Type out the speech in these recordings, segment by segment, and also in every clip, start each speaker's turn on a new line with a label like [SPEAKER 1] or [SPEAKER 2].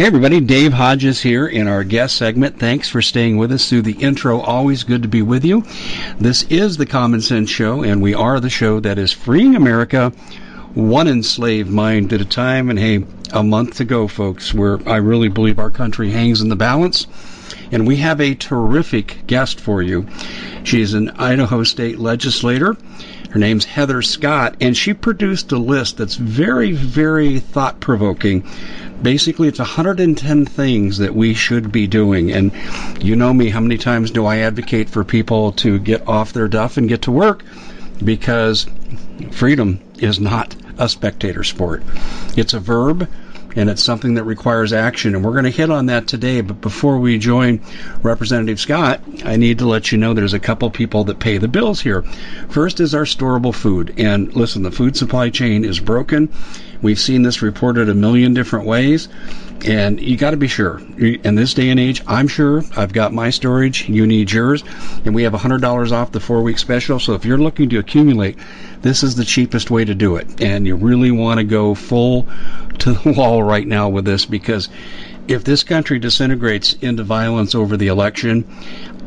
[SPEAKER 1] Hey everybody, Dave Hodges here in our guest segment. Thanks for staying with us through the intro. Always good to be with you. This is the Common Sense Show, and we are the show that is freeing America one enslaved mind at a time. And hey, a month to go, folks, where I really believe our country hangs in the balance. And we have a terrific guest for you. She's an Idaho state legislator. Her name's Heather Scott, and she produced a list that's very, very thought provoking basically it's 110 things that we should be doing and you know me how many times do i advocate for people to get off their duff and get to work? Because freedom is not a spectator sport. It's a verb and it's something that requires action. And we're going to hit on that today. But before we join Representative Scott, I need to let you know there's a couple people that pay the bills here. First is our storable food. And listen, the food supply chain is broken. We've seen this reported a million different ways. And you got to be sure. In this day and age, I'm sure I've got my storage. You need yours. And we have $100 off the four week special. So if you're looking to accumulate, this is the cheapest way to do it. And you really want to go full to the wall right now with this because if this country disintegrates into violence over the election,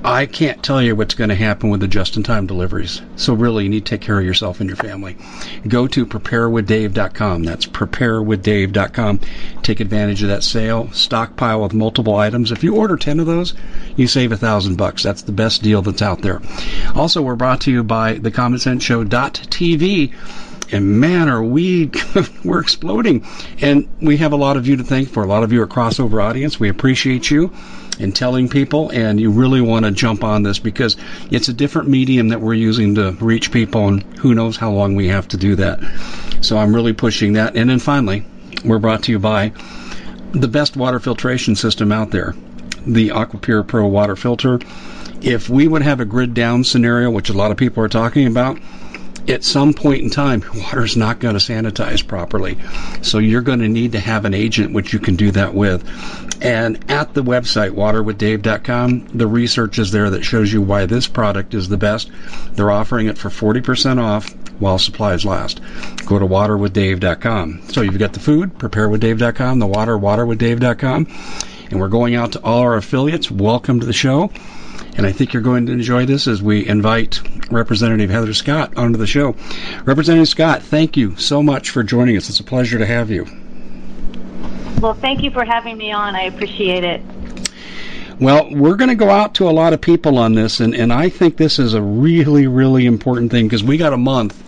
[SPEAKER 1] I can't tell you what's going to happen with the just in time deliveries. So, really, you need to take care of yourself and your family. Go to preparewithdave.com. That's preparewithdave.com. Take advantage of that sale. Stockpile with multiple items. If you order 10 of those, you save a thousand bucks. That's the best deal that's out there. Also, we're brought to you by the Common Sense Show.tv and man, are we we're exploding. And we have a lot of you to thank for. A lot of you are crossover audience. We appreciate you and telling people, and you really want to jump on this because it's a different medium that we're using to reach people, and who knows how long we have to do that. So I'm really pushing that. And then finally, we're brought to you by the best water filtration system out there, the AquaPure Pro water filter. If we would have a grid down scenario, which a lot of people are talking about, at some point in time, water's not going to sanitize properly. So you're going to need to have an agent which you can do that with. And at the website, waterwithdave.com, the research is there that shows you why this product is the best. They're offering it for 40% off while supplies last. Go to waterwithdave.com. So you've got the food, preparewithdave.com, the water, waterwithdave.com. And we're going out to all our affiliates. Welcome to the show. And I think you're going to enjoy this as we invite Representative Heather Scott onto the show. Representative Scott, thank you so much for joining us. It's a pleasure to have you.
[SPEAKER 2] Well, thank you for having me on. I appreciate it.
[SPEAKER 1] Well, we're going to go out to a lot of people on this, and, and I think this is a really, really important thing because we got a month.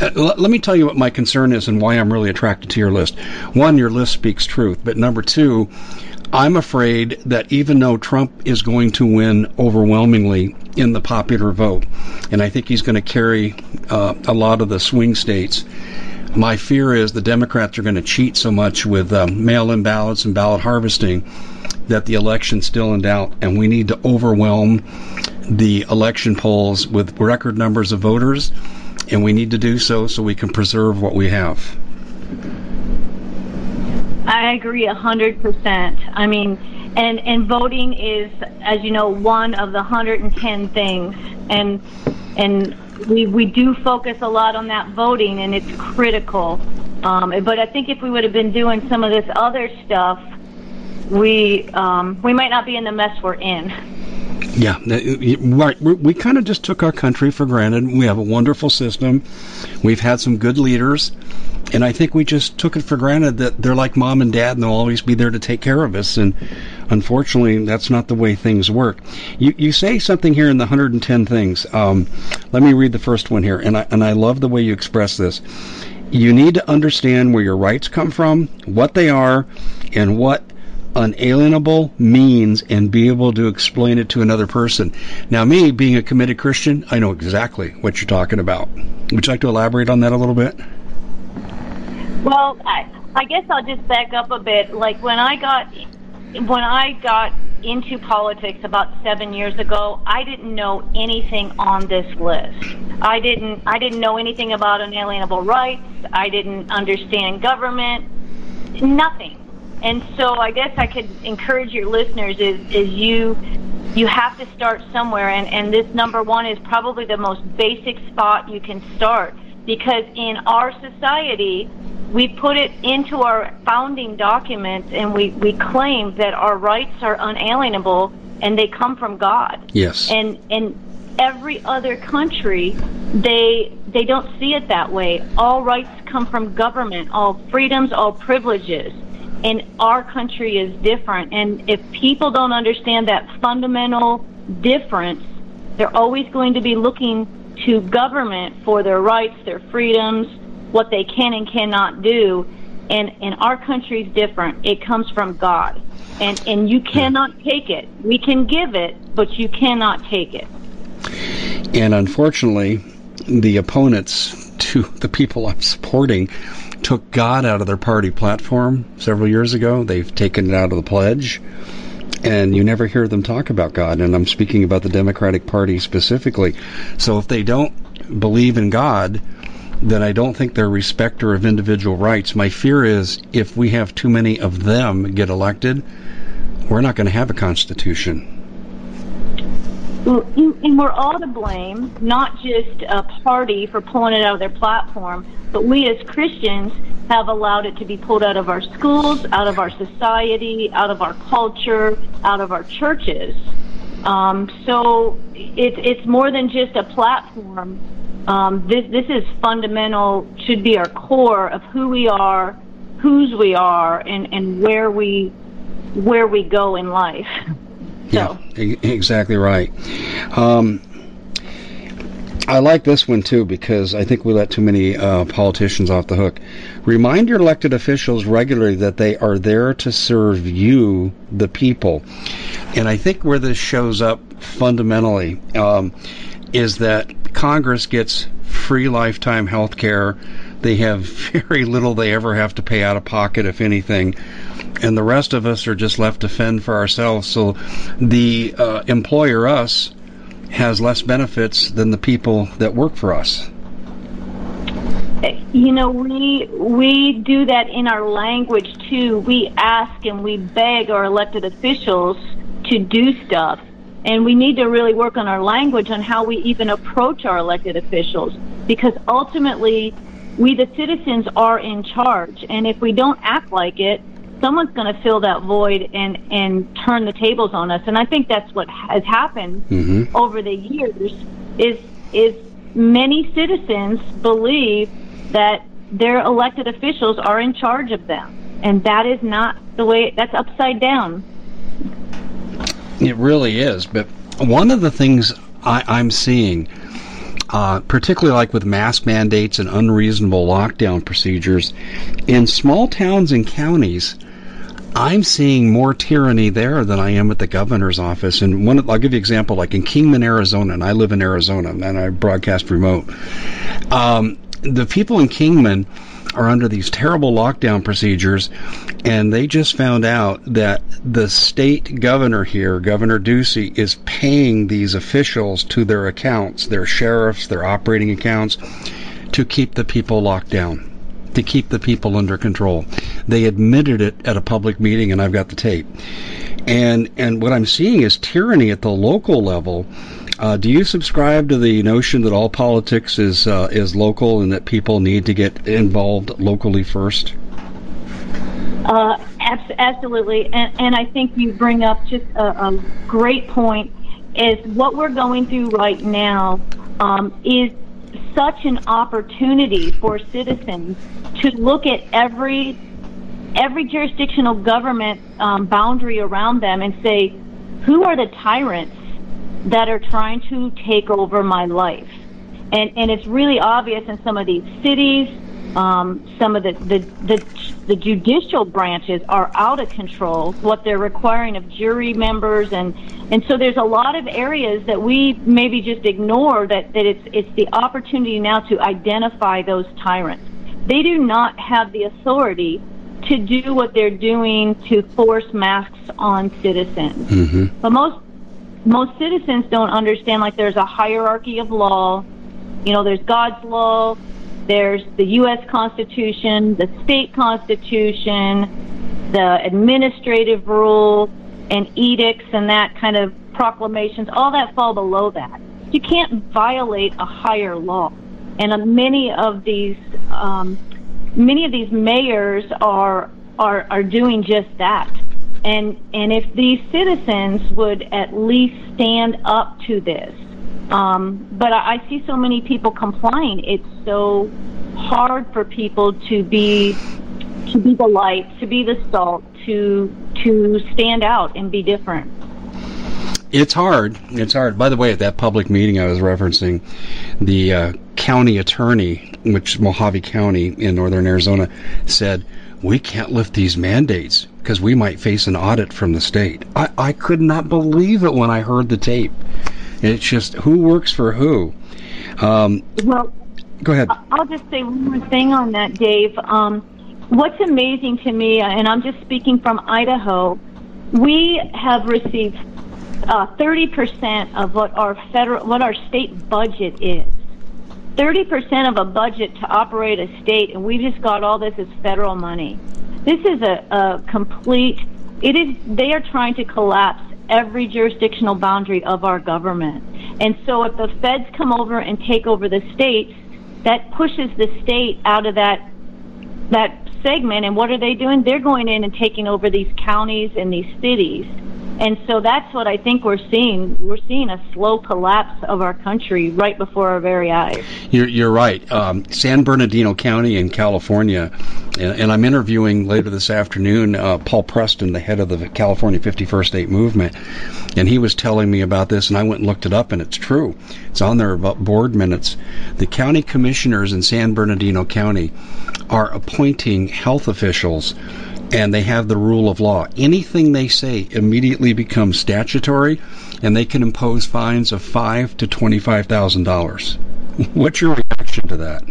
[SPEAKER 1] Uh, let, let me tell you what my concern is and why I'm really attracted to your list. One, your list speaks truth, but number two, I'm afraid that even though Trump is going to win overwhelmingly in the popular vote, and I think he's going to carry uh, a lot of the swing states, my fear is the Democrats are going to cheat so much with um, mail in ballots and ballot harvesting that the election's still in doubt, and we need to overwhelm the election polls with record numbers of voters, and we need to do so so we can preserve what we have.
[SPEAKER 2] I agree a hundred percent. I mean, and and voting is, as you know, one of the hundred and ten things, and and we we do focus a lot on that voting, and it's critical. Um, but I think if we would have been doing some of this other stuff, we um, we might not be in the mess we're in.
[SPEAKER 1] Yeah, right. We kind of just took our country for granted. We have a wonderful system. We've had some good leaders and I think we just took it for granted that they're like mom and dad and they'll always be there to take care of us. And unfortunately, that's not the way things work. You you say something here in the 110 things. Um, let me read the first one here, and I and I love the way you express this. You need to understand where your rights come from, what they are, and what unalienable means and be able to explain it to another person. Now, me being a committed Christian, I know exactly what you're talking about. Would you like to elaborate on that a little bit?
[SPEAKER 2] Well, I, I guess I'll just back up a bit. Like when I got when I got into politics about seven years ago, I didn't know anything on this list. I didn't I didn't know anything about unalienable rights. I didn't understand government. Nothing. And so I guess I could encourage your listeners is is you you have to start somewhere and, and this number one is probably the most basic spot you can start because in our society we put it into our founding documents and we, we claim that our rights are unalienable and they come from God.
[SPEAKER 1] Yes.
[SPEAKER 2] And and every other country they they don't see it that way. All rights come from government, all freedoms, all privileges. And our country is different. And if people don't understand that fundamental difference, they're always going to be looking to government for their rights, their freedoms, what they can and cannot do. And, and our country is different. It comes from God. And, and you cannot take it. We can give it, but you cannot take it.
[SPEAKER 1] And unfortunately, the opponents to the people I'm supporting took God out of their party platform several years ago. They've taken it out of the pledge. And you never hear them talk about God. And I'm speaking about the Democratic Party specifically. So if they don't believe in God, then I don't think they're respecter of individual rights. My fear is if we have too many of them get elected, we're not going to have a constitution.
[SPEAKER 2] And we're all to blame, not just a party for pulling it out of their platform, but we as Christians have allowed it to be pulled out of our schools, out of our society, out of our culture, out of our churches. Um, so it, it's more than just a platform um, this this is fundamental, should be our core of who we are, whose we are, and and where we where we go in life.
[SPEAKER 1] So. Yeah, exactly right. Um, I like this one too because I think we let too many uh, politicians off the hook. Remind your elected officials regularly that they are there to serve you, the people. And I think where this shows up fundamentally um, is that Congress gets free lifetime health care. They have very little they ever have to pay out of pocket, if anything. And the rest of us are just left to fend for ourselves. So the uh, employer, us, has less benefits than the people that work for us.
[SPEAKER 2] You know, we we do that in our language too. We ask and we beg our elected officials to do stuff and we need to really work on our language on how we even approach our elected officials. because ultimately we the citizens are in charge. And if we don't act like it someone's going to fill that void and and turn the tables on us. And i think that's what has happened mm-hmm. over the years is is many citizens believe that their elected officials are in charge of them. And that is not the way that's upside down.
[SPEAKER 1] It really is. But one of the things I, i'm seeing uh, particularly like with mask mandates and unreasonable lockdown procedures, in small towns and counties, I'm seeing more tyranny there than I am at the governor's office. And one, I'll give you an example, like in Kingman, Arizona, and I live in Arizona, and I broadcast remote. Um, the people in Kingman are under these terrible lockdown procedures, and they just found out that the state governor here, Governor Ducey, is paying these officials to their accounts, their sheriffs, their operating accounts, to keep the people locked down, to keep the people under control. They admitted it at a public meeting, and I've got the tape. And and what I'm seeing is tyranny at the local level uh, do you subscribe to the notion that all politics is uh, is local and that people need to get involved locally first?
[SPEAKER 2] Uh, absolutely, and, and I think you bring up just a, a great point. Is what we're going through right now um, is such an opportunity for citizens to look at every every jurisdictional government um, boundary around them and say, who are the tyrants that are trying to take over my life. And, and it's really obvious in some of these cities. Um, some of the, the, the, the judicial branches are out of control, what they're requiring of jury members. And, and so there's a lot of areas that we maybe just ignore that, that it's, it's the opportunity now to identify those tyrants. They do not have the authority to do what they're doing to force masks on citizens. Mm-hmm. But most most citizens don't understand like there's a hierarchy of law. You know, there's God's law, there's the U.S. Constitution, the state constitution, the administrative rule, and edicts and that kind of proclamations. All that fall below that. You can't violate a higher law. And uh, many of these, um, many of these mayors are are are doing just that. And and if these citizens would at least stand up to this, um, but I, I see so many people complying. It's so hard for people to be to be the light, to be the salt, to to stand out and be different.
[SPEAKER 1] It's hard. It's hard. By the way, at that public meeting I was referencing, the uh, county attorney, which Mohave County in northern Arizona, said we can't lift these mandates because we might face an audit from the state. I, I could not believe it when I heard the tape. It's just who works for who.
[SPEAKER 2] Um, well,
[SPEAKER 1] go ahead.
[SPEAKER 2] I'll just say one more thing on that, Dave. Um, what's amazing to me, and I'm just speaking from Idaho, we have received uh, 30% of what our federal, what our state budget is. 30% of a budget to operate a state, and we just got all this as federal money. This is a, a complete, it is, they are trying to collapse every jurisdictional boundary of our government. And so if the feds come over and take over the states, that pushes the state out of that that segment and what are they doing? They're going in and taking over these counties and these cities. And so that's what I think we're seeing. We're seeing a slow collapse of our country right before our very eyes.
[SPEAKER 1] You're, you're right. Um, San Bernardino County in California, and, and I'm interviewing later this afternoon uh, Paul Preston, the head of the California 51st State Movement, and he was telling me about this, and I went and looked it up, and it's true. It's on their board minutes. The county commissioners in San Bernardino County are appointing health officials and they have the rule of law. Anything they say immediately becomes statutory, and they can impose fines of five to twenty-five thousand dollars. What's your reaction to that?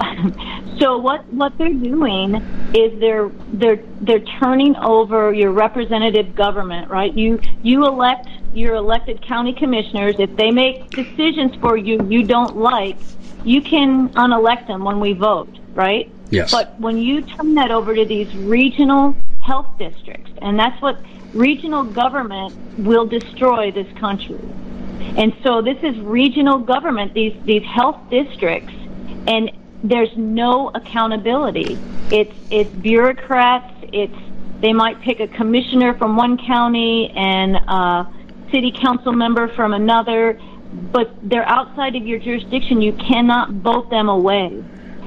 [SPEAKER 2] So what what they're doing is they're they're they're turning over your representative government, right? You you elect your elected county commissioners. If they make decisions for you you don't like, you can unelect them when we vote, right?
[SPEAKER 1] Yes.
[SPEAKER 2] But when you turn that over to these regional health districts, and that's what regional government will destroy this country. And so this is regional government, these, these health districts, and there's no accountability. It's, it's bureaucrats, it's, they might pick a commissioner from one county and a city council member from another, but they're outside of your jurisdiction. You cannot vote them away.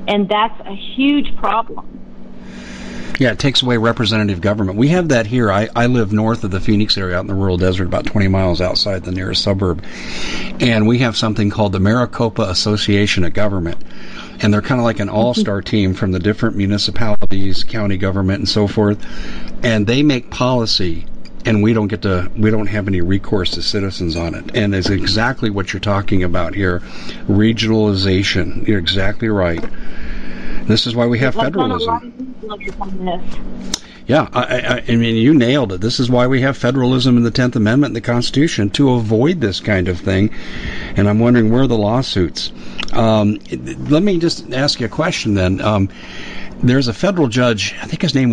[SPEAKER 2] And that's a huge problem.
[SPEAKER 1] Yeah, it takes away representative government. We have that here. I, I live north of the Phoenix area out in the rural desert, about 20 miles outside the nearest suburb. And we have something called the Maricopa Association of Government. And they're kind of like an all star mm-hmm. team from the different municipalities, county government, and so forth. And they make policy and we don't get to we don't have any recourse to citizens on it and it's exactly what you're talking about here regionalization you're exactly right this is why we have federalism. Yeah, I, I, I, mean, you nailed it. This is why we have federalism in the Tenth Amendment and the Constitution to avoid this kind of thing. And I'm wondering where are the lawsuits. Um, let me just ask you a question then. Um, there's a federal judge. I think his name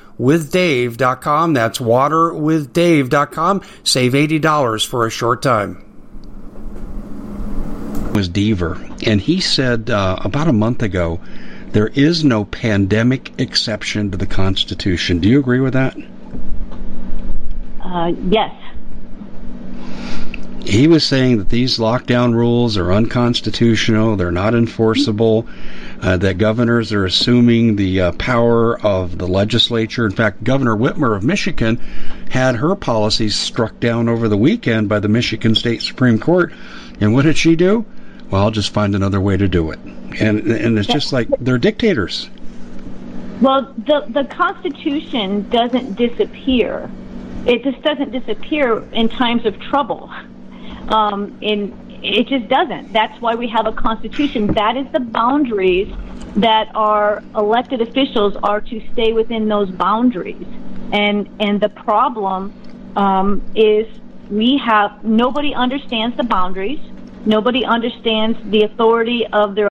[SPEAKER 1] waterwithdave.com. That's waterwithdave.com. Save $80 for a short time. Was Deaver, and he said uh, about a month ago there is no pandemic exception to the Constitution. Do you agree with that?
[SPEAKER 2] Uh, yes
[SPEAKER 1] he was saying that these lockdown rules are unconstitutional, they're not enforceable, uh, that governors are assuming the uh, power of the legislature. In fact, Governor Whitmer of Michigan had her policies struck down over the weekend by the Michigan State Supreme Court. And what did she do? Well, I'll just find another way to do it. And and it's just like they're dictators.
[SPEAKER 2] Well, the the Constitution doesn't disappear. It just doesn't disappear in times of trouble. Um, in it just doesn't. That's why we have a constitution. That is the boundaries that our elected officials are to stay within those boundaries. And and the problem um, is we have nobody understands the boundaries. Nobody understands the authority of their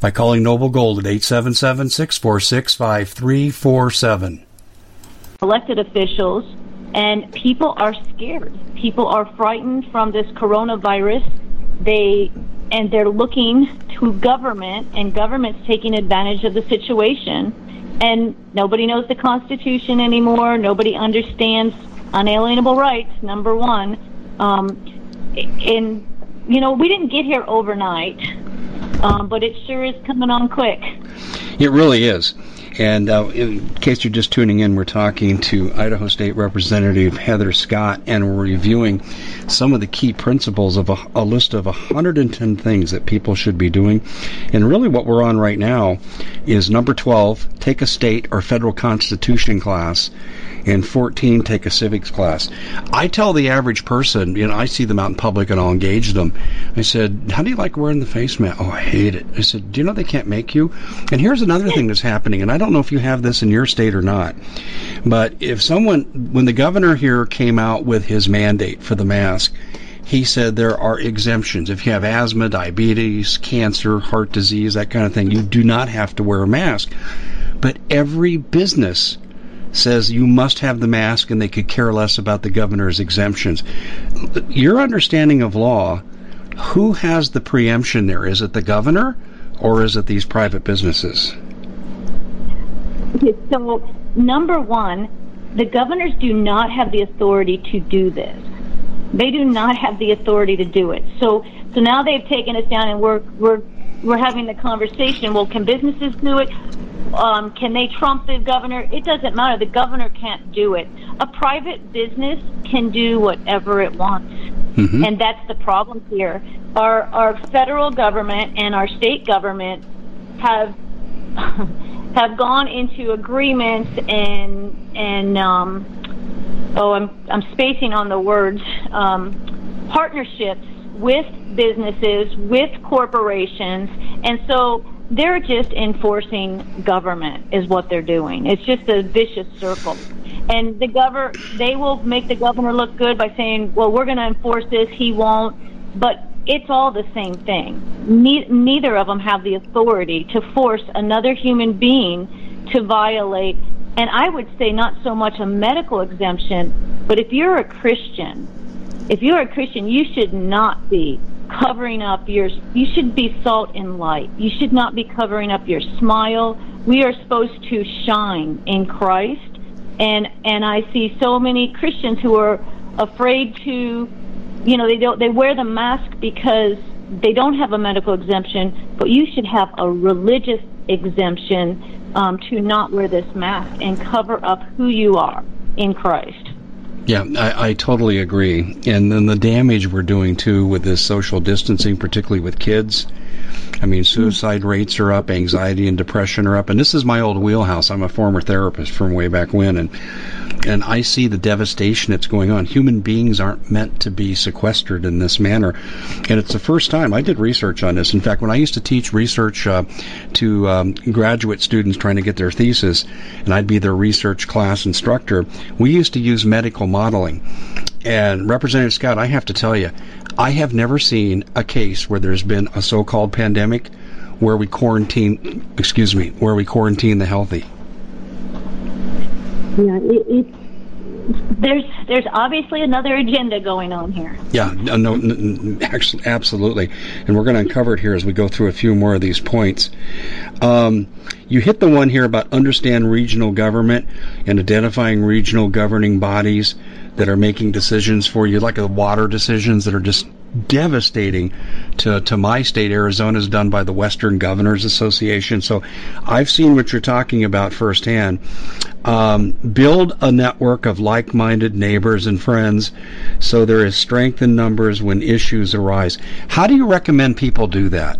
[SPEAKER 1] by calling Noble Gold at 877 646 5347.
[SPEAKER 2] Elected officials and people are scared. People are frightened from this coronavirus. They and they're looking to government and government's taking advantage of the situation and nobody knows the constitution anymore. Nobody understands unalienable rights, number one. Um, and, you know, we didn't get here overnight, um, but it sure is coming on quick.
[SPEAKER 1] It really is. And uh, in case you're just tuning in, we're talking to Idaho State Representative Heather Scott, and we're reviewing some of the key principles of a, a, list of 110 things that people should be doing. And really, what we're on right now is number 12 take a state or federal constitution class and 14 take a civics class. I tell the average person, you know, I see them out in public and I'll engage them. I said, How do you like wearing the face mask? Oh, I hate it. I said, Do you know they can't make you? And here's another thing that's happening, and I don't know if you have this in your state or not, but if someone, when the governor here came out with his mandate for the mask, he said there are exemptions. If you have asthma, diabetes, cancer, heart disease, that kind of thing, you do not have to wear a mask. But every business says you must have the mask and they could care less about the governor's exemptions. Your understanding of law, who has the preemption there? Is it the governor or is it these private businesses?
[SPEAKER 2] So, number one, the governors do not have the authority to do this. They do not have the authority to do it. So, so now they've taken us down and we're, we're, we're having the conversation. Well, can businesses do it? Um, can they trump the governor? It doesn't matter. The governor can't do it. A private business can do whatever it wants. Mm-hmm. And that's the problem here. Our, our federal government and our state government have have gone into agreements and and um, oh I'm I'm spacing on the words um, partnerships with businesses with corporations and so they're just enforcing government is what they're doing. It's just a vicious circle. And the governor, they will make the governor look good by saying, well, we're going to enforce this, he won't. But it's all the same thing. Ne- neither of them have the authority to force another human being to violate, and I would say not so much a medical exemption, but if you're a Christian, if you're a Christian, you should not be covering up your you should be salt and light. You should not be covering up your smile. We are supposed to shine in christ. And and i see so many christians who are afraid to you know they don't they wear the mask because they don't have a medical exemption but you should have a religious exemption um, to not wear this mask and cover up who you are in christ
[SPEAKER 1] yeah, I, I, totally agree. And then the damage we're doing too with this social distancing, particularly with kids. I mean, suicide rates are up, anxiety and depression are up, and this is my old wheelhouse. I'm a former therapist from way back when, and and I see the devastation that's going on. Human beings aren't meant to be sequestered in this manner, and it's the first time I did research on this. In fact, when I used to teach research uh, to um, graduate students trying to get their thesis, and I'd be their research class instructor, we used to use medical modeling. And Representative Scott, I have to tell you, I have never seen a case where there's been a so-called pandemic where we quarantine, excuse me, where we quarantine the healthy.
[SPEAKER 2] Yeah, it, it, there's there's obviously another agenda going on here.
[SPEAKER 1] Yeah, no, no, actually, absolutely, and we're going to uncover it here as we go through a few more of these points. Um, you hit the one here about understand regional government and identifying regional governing bodies that are making decisions for you, like the water decisions that are just devastating to, to my state. Arizona is done by the Western Governors Association. So I've seen what you're talking about firsthand. Um, build a network of like minded neighbors and friends so there is strength in numbers when issues arise. How do you recommend people do that?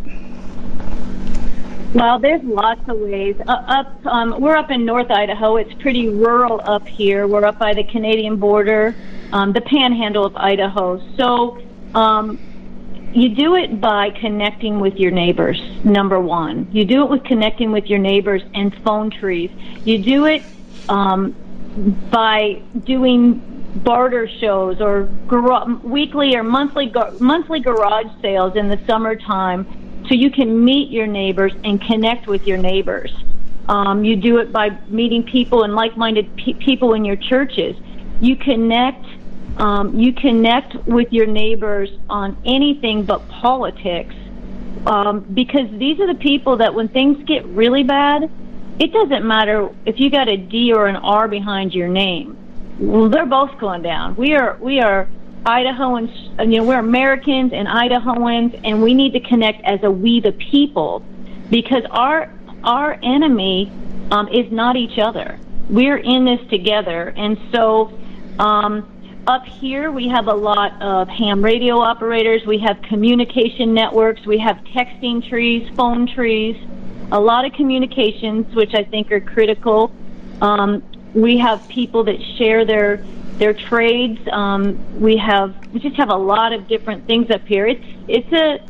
[SPEAKER 2] Well, there's lots of ways. Uh, up, um, we're up in North Idaho. It's pretty rural up here. We're up by the Canadian border, um, the Panhandle of Idaho. So, um, you do it by connecting with your neighbors. Number one, you do it with connecting with your neighbors and phone trees. You do it um, by doing barter shows or gar- weekly or monthly gar- monthly garage sales in the summertime so you can meet your neighbors and connect with your neighbors. Um, you do it by meeting people and like-minded pe- people in your churches. You connect. Um, you connect with your neighbors on anything but politics, um, because these are the people that when things get really bad, it doesn't matter if you got a D or an R behind your name. Well, they're both going down. We are we are Idahoans, you know, we're Americans and Idahoans, and we need to connect as a we the people, because our our enemy um, is not each other. We're in this together, and so um, up here we have a lot of ham radio operators. We have communication networks. We have texting trees, phone trees, a lot of communications, which I think are critical. Um, we have people that share their their trades. Um, we have we just have a lot of different things up here. It's it's a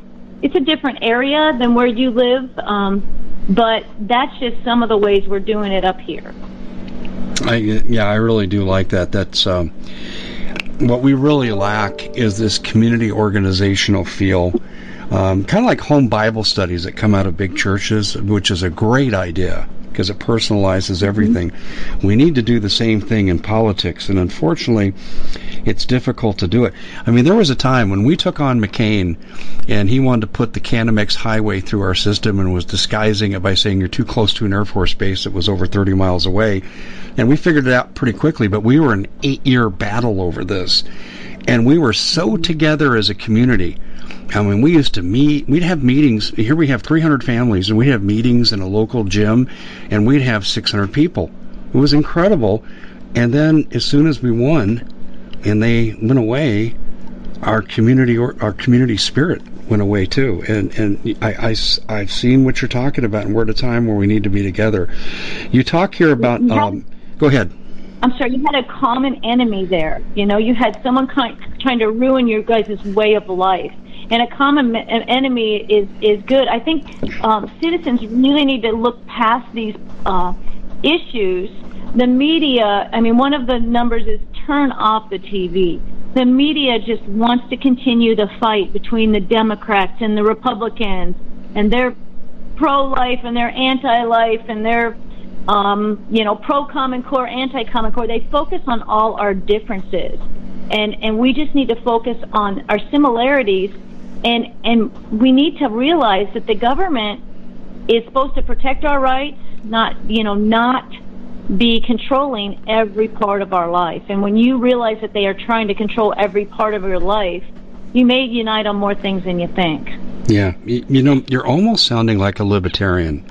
[SPEAKER 2] it's a different area than where you live, um, but that's just some of the ways we're doing it up here.
[SPEAKER 1] I, yeah, I really do like that. That's um, what we really lack is this community organizational feel. Um, kind of like home Bible studies that come out of big churches, which is a great idea because it personalizes everything. Mm-hmm. We need to do the same thing in politics, and unfortunately, it's difficult to do it. I mean, there was a time when we took on McCain, and he wanted to put the Canamex Highway through our system and was disguising it by saying you're too close to an Air Force base that was over 30 miles away. And we figured it out pretty quickly, but we were in an eight year battle over this. And we were so together as a community I mean, we used to meet, we'd have meetings. Here we have 300 families, and we'd have meetings in a local gym, and we'd have 600 people. It was incredible. And then as soon as we won and they went away, our community or our community spirit went away too. And and I, I have seen what you're talking about, and we're at a time where we need to be together. You talk here about. Um, go ahead.
[SPEAKER 2] I'm sorry, you had a common enemy there. You know, you had someone kind, trying to ruin your guys' way of life and a common enemy is is good. I think um, citizens really need to look past these uh, issues. The media, I mean, one of the numbers is turn off the TV. The media just wants to continue the fight between the Democrats and the Republicans, and they're pro-life and they're anti-life and they're um, you know, pro Common Core, anti Common Core. They focus on all our differences, and and we just need to focus on our similarities and and we need to realize that the government is supposed to protect our rights, not you know not be controlling every part of our life. And when you realize that they are trying to control every part of your life, you may unite on more things than you think.
[SPEAKER 1] Yeah, you, you know, you're almost sounding like a libertarian,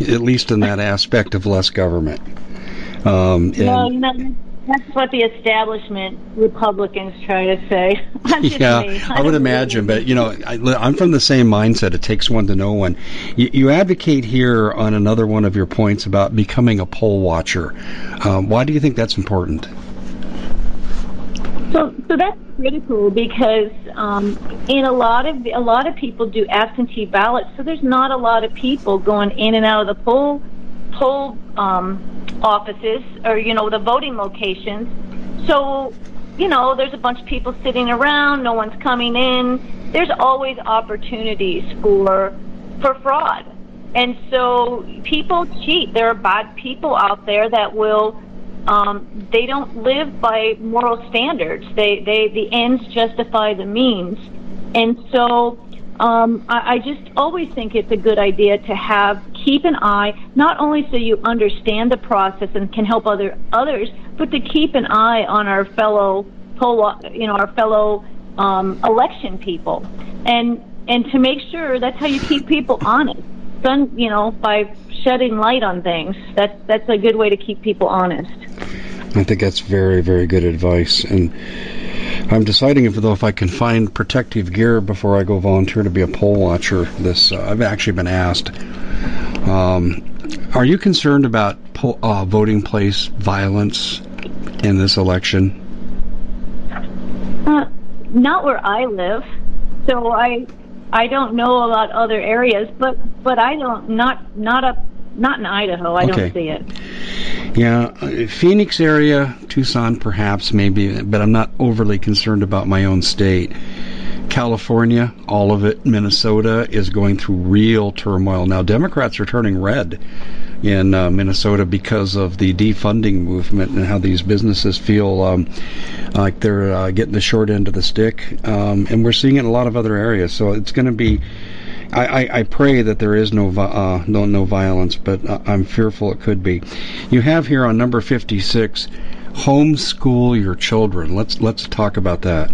[SPEAKER 1] at least in that aspect of less government.
[SPEAKER 2] Um, and, well, you know, that's what the establishment Republicans try to say.
[SPEAKER 1] yeah, I, I would imagine, but you know, I, am from the same mindset. It takes one to know one. You, you, advocate here on another one of your points about becoming a poll watcher. Um, why do you think that's important?
[SPEAKER 2] So, so that's critical because um, in a lot of a lot of people do absentee ballots, so there's not a lot of people going in and out of the poll poll um, offices or you know the voting locations. So you know there's a bunch of people sitting around, no one's coming in. There's always opportunities for for fraud, and so people cheat. There are bad people out there that will. Um, they don't live by moral standards. They, they, the ends justify the means, and so um, I, I just always think it's a good idea to have keep an eye, not only so you understand the process and can help other others, but to keep an eye on our fellow poll, you know, our fellow um, election people, and and to make sure that's how you keep people honest. Done, you know, by shedding light on things. That's that's a good way to keep people honest.
[SPEAKER 1] I think that's very very good advice and. I'm deciding if though if I can find protective gear before I go volunteer to be a poll watcher. This uh, I've actually been asked Um, are you concerned about po- uh, voting place violence in this election?
[SPEAKER 2] Uh, not where I live, so I I don't know about other areas, but but I don't not not up not in Idaho. I
[SPEAKER 1] Okay.
[SPEAKER 2] don't see it.
[SPEAKER 1] Yeah, uh, Phoenix area, Tucson perhaps, maybe, but I'm not overly concerned about my own state. California, all of it, Minnesota is going through real turmoil. Now, Democrats are turning red in uh, Minnesota because of the defunding movement and how these businesses feel um, like they're uh, getting the short end of the stick. Um, and we're seeing it in a lot of other areas. So it's going to be. I, I, I pray that there is no uh, no no violence, but uh, I'm fearful it could be. You have here on number 56, homeschool your children. Let's let's talk about that.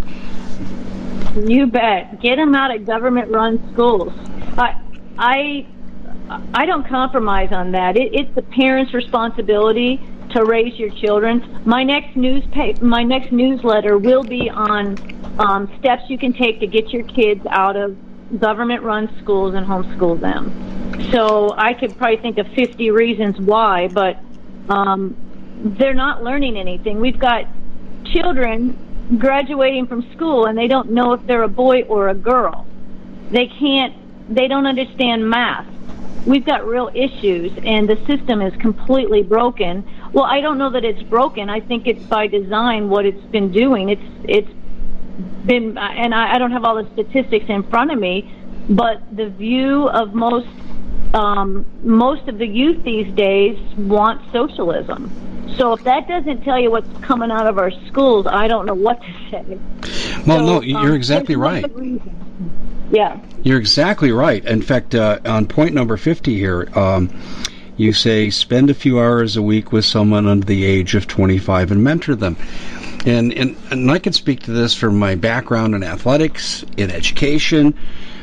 [SPEAKER 2] You bet. Get them out of government-run schools. I, I, I don't compromise on that. It, it's the parents' responsibility to raise your children. My next newspaper, my next newsletter will be on um, steps you can take to get your kids out of government-run schools and homeschool them. So I could probably think of 50 reasons why, but um, they're not learning anything. We've got children graduating from school and they don't know if they're a boy or a girl. They can't, they don't understand math. We've got real issues and the system is completely broken. Well, I don't know that it's broken. I think it's by design what it's been doing. It's, it's been, and I, I don't have all the statistics in front of me, but the view of most, um, most of the youth these days want socialism. So if that doesn't tell you what's coming out of our schools, I don't know what to say.
[SPEAKER 1] Well,
[SPEAKER 2] So,
[SPEAKER 1] no,
[SPEAKER 2] um,
[SPEAKER 1] you're exactly right.
[SPEAKER 2] lots of reasons. Yeah.
[SPEAKER 1] You're exactly right. In fact, uh, on point number 50 here, um, you say spend a few hours a week with someone under the age of 25 and mentor them. And, and, and I can speak to this from my background in athletics, in education.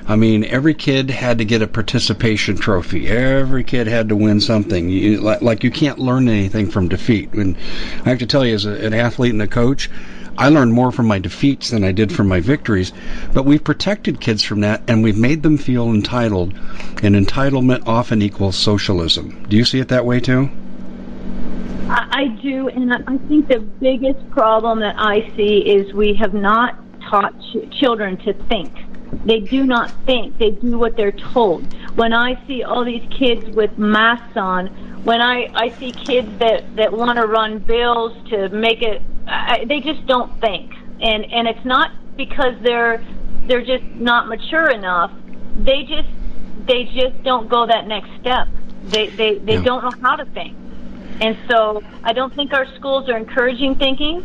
[SPEAKER 1] I mean, every kid had to get a participation trophy. Every kid had to win something. You, like, like you can't learn anything from defeat. And I have to tell you, as a, an athlete and a coach, I learned more from my defeats than I did from my victories. But we've protected kids from that, and we've made them feel entitled. And entitlement often equals socialism. Do you see it that way too?
[SPEAKER 2] I, do, and I I think the biggest problem that I see is we have not taught ch- children to think. They do not think. They do what they're told. When I see all these kids with masks on, when I, I see kids that, that want to run bills to make it, I, they just don't think. And, and it's not because they're, they're just not mature enough. They just, they just don't go that next step. They, they, they
[SPEAKER 1] Yeah.
[SPEAKER 2] don't know how to think. And so I don't think our schools are encouraging thinking.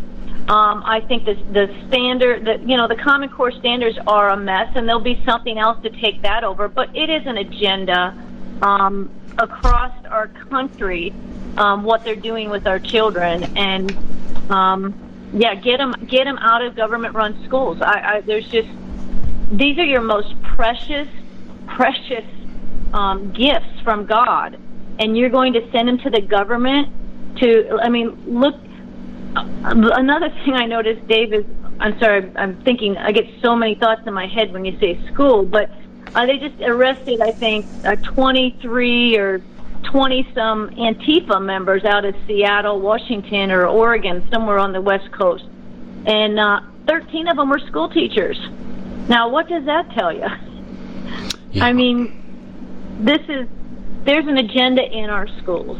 [SPEAKER 2] Um, I think the the standard, that you know, the Common Core standards are a mess, and there'll be something else to take that over. But it is an agenda um, across our country. Um, what they're doing with our children, and um, yeah, get them get them out of government-run schools. I, I, there's just these are your most precious, precious um, gifts from God, and you're going to send them to the government to. I mean, look. Uh, Another thing I noticed, Dave, is I'm sorry, I'm thinking. I get so many thoughts in my head when you say school, but uh, they just arrested, I think, uh, 23 or 20 some Antifa members out of Seattle, Washington, or Oregon, somewhere on the West Coast, and uh, 13 of them were school teachers. Now, what does that tell you?
[SPEAKER 1] Yeah.
[SPEAKER 2] I mean, this is there's an agenda in our schools.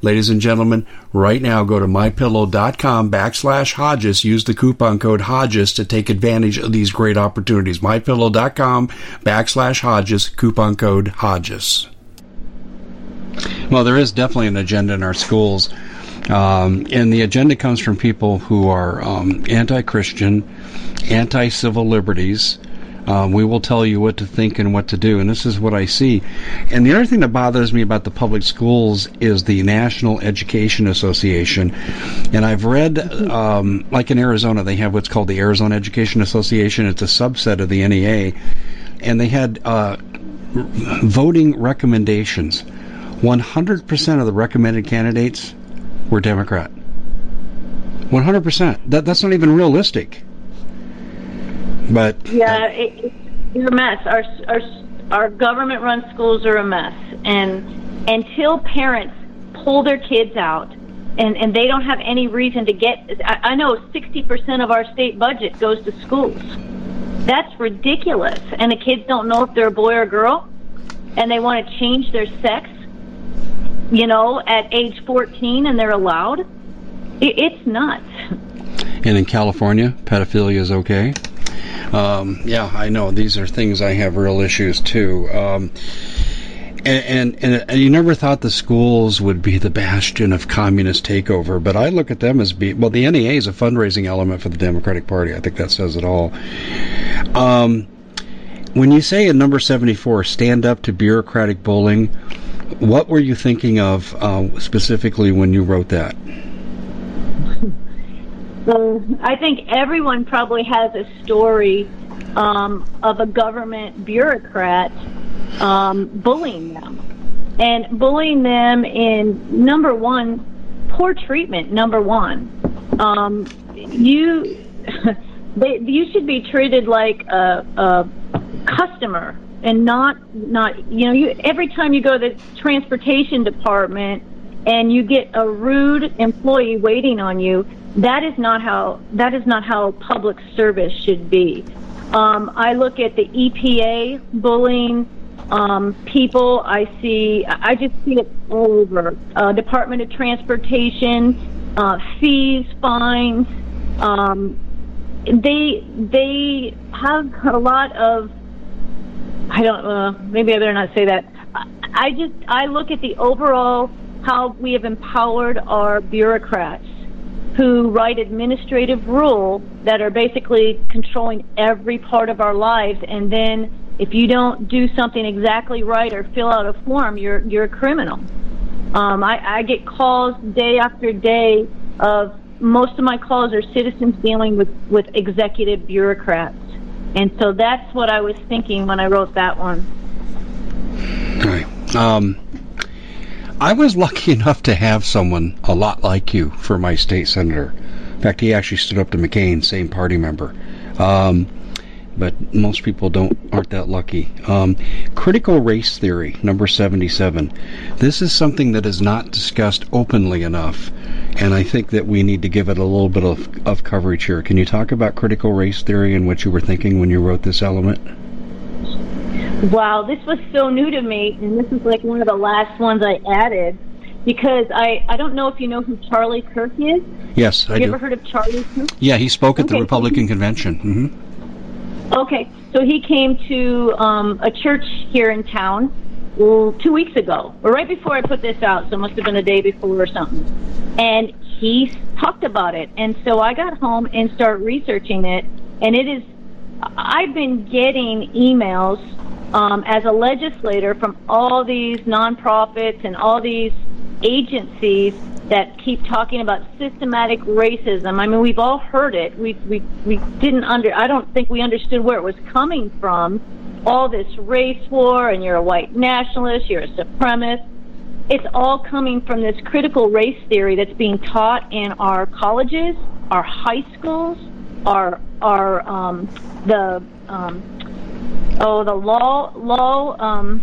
[SPEAKER 1] Ladies and gentlemen, right now go to mypillow.com backslash Hodges. Use the coupon code Hodges to take advantage of these great opportunities. Mypillow.com backslash Hodges, coupon code Hodges. Well, there is definitely an agenda in our schools. Um, and the agenda comes from people who are um, anti Christian, anti civil liberties, Um, we will tell you what to think and what to do, and this is what I see. And the other thing that bothers me about the public schools is the National Education Association. And I've read, um, like in Arizona, they have what's called the Arizona Education Association. It's a subset of the NEA, and they had uh, voting recommendations. 100% of the recommended candidates were Democrat. 100%. That, that's not even realistic. But
[SPEAKER 2] yeah, it, it's a mess. Our our our government-run schools are a mess, and until parents pull their kids out, and and they don't have any reason to get. I, I know 60% of our state budget goes to schools. That's ridiculous, and the kids don't know if they're a boy or girl, and they want to change their sex. You know, at age 14, and they're allowed. It, it's nuts.
[SPEAKER 1] And in California, pedophilia is okay. Um, yeah, I know these are things I have real issues too. Um, and, and, and you never thought the schools would be the bastion of communist takeover, but I look at them as be well. The NEA is a fundraising element for the Democratic Party. I think that says it all. Um, when you say in number seventy-four, stand up to bureaucratic bullying, what were you thinking of uh, specifically when you wrote that?
[SPEAKER 2] I think everyone probably has a story um, of a government bureaucrat um, bullying them. And bullying them in number one, poor treatment, number one. Um, you, they, you should be treated like a, a customer and not not you know you every time you go to the transportation department and you get a rude employee waiting on you that is not how that is not how public service should be. Um, I look at the EPA bullying um, people. I see. I just see it all over. Uh, Department of Transportation, uh, fees, fines. Um, they they have a lot of. I don't. Uh, maybe I better not say that. I just I look at the overall how we have empowered our bureaucrats who write administrative rules that are basically controlling every part of our lives and then if you don't do something exactly right or fill out a form you're you're a criminal um, I, I get calls day after day of most of my calls are citizens dealing with with executive bureaucrats and so that's what I was thinking when I wrote that one.
[SPEAKER 1] Okay. Um, I was lucky enough to have someone a lot like you for my state senator. In fact, he actually stood up to McCain, same party member. Um, but most people don't aren't that lucky. Um, critical race theory, number seventy-seven. This is something that is not discussed openly enough, and I think that we need to give it a little bit of, of coverage here. Can you talk about critical race theory and what you were thinking when you wrote this element?
[SPEAKER 2] Wow, this was so new to me, and this is like one of the last ones I added because I I don't know if you know who Charlie Kirk is.
[SPEAKER 1] Yes, I
[SPEAKER 2] Have
[SPEAKER 1] do.
[SPEAKER 2] you ever heard of Charlie Kirk?
[SPEAKER 1] Yeah, he spoke at the Republican convention. Mm-hmm.
[SPEAKER 2] Okay, so he came to um, a church here in town well, two weeks ago, or right before I put this out, so it must have been a day before or something. And he talked about it, and so I got home and started researching it, and it is. I've been getting emails um, as a legislator from all these nonprofits and all these agencies that keep talking about systematic racism. I mean, we've all heard it. We we we didn't under. I don't think we understood where it was coming from. All this race war, and you're a white nationalist, you're a supremacist. It's all coming from this critical race theory that's being taught in our colleges, our high schools, our our um, the um, oh the law law um,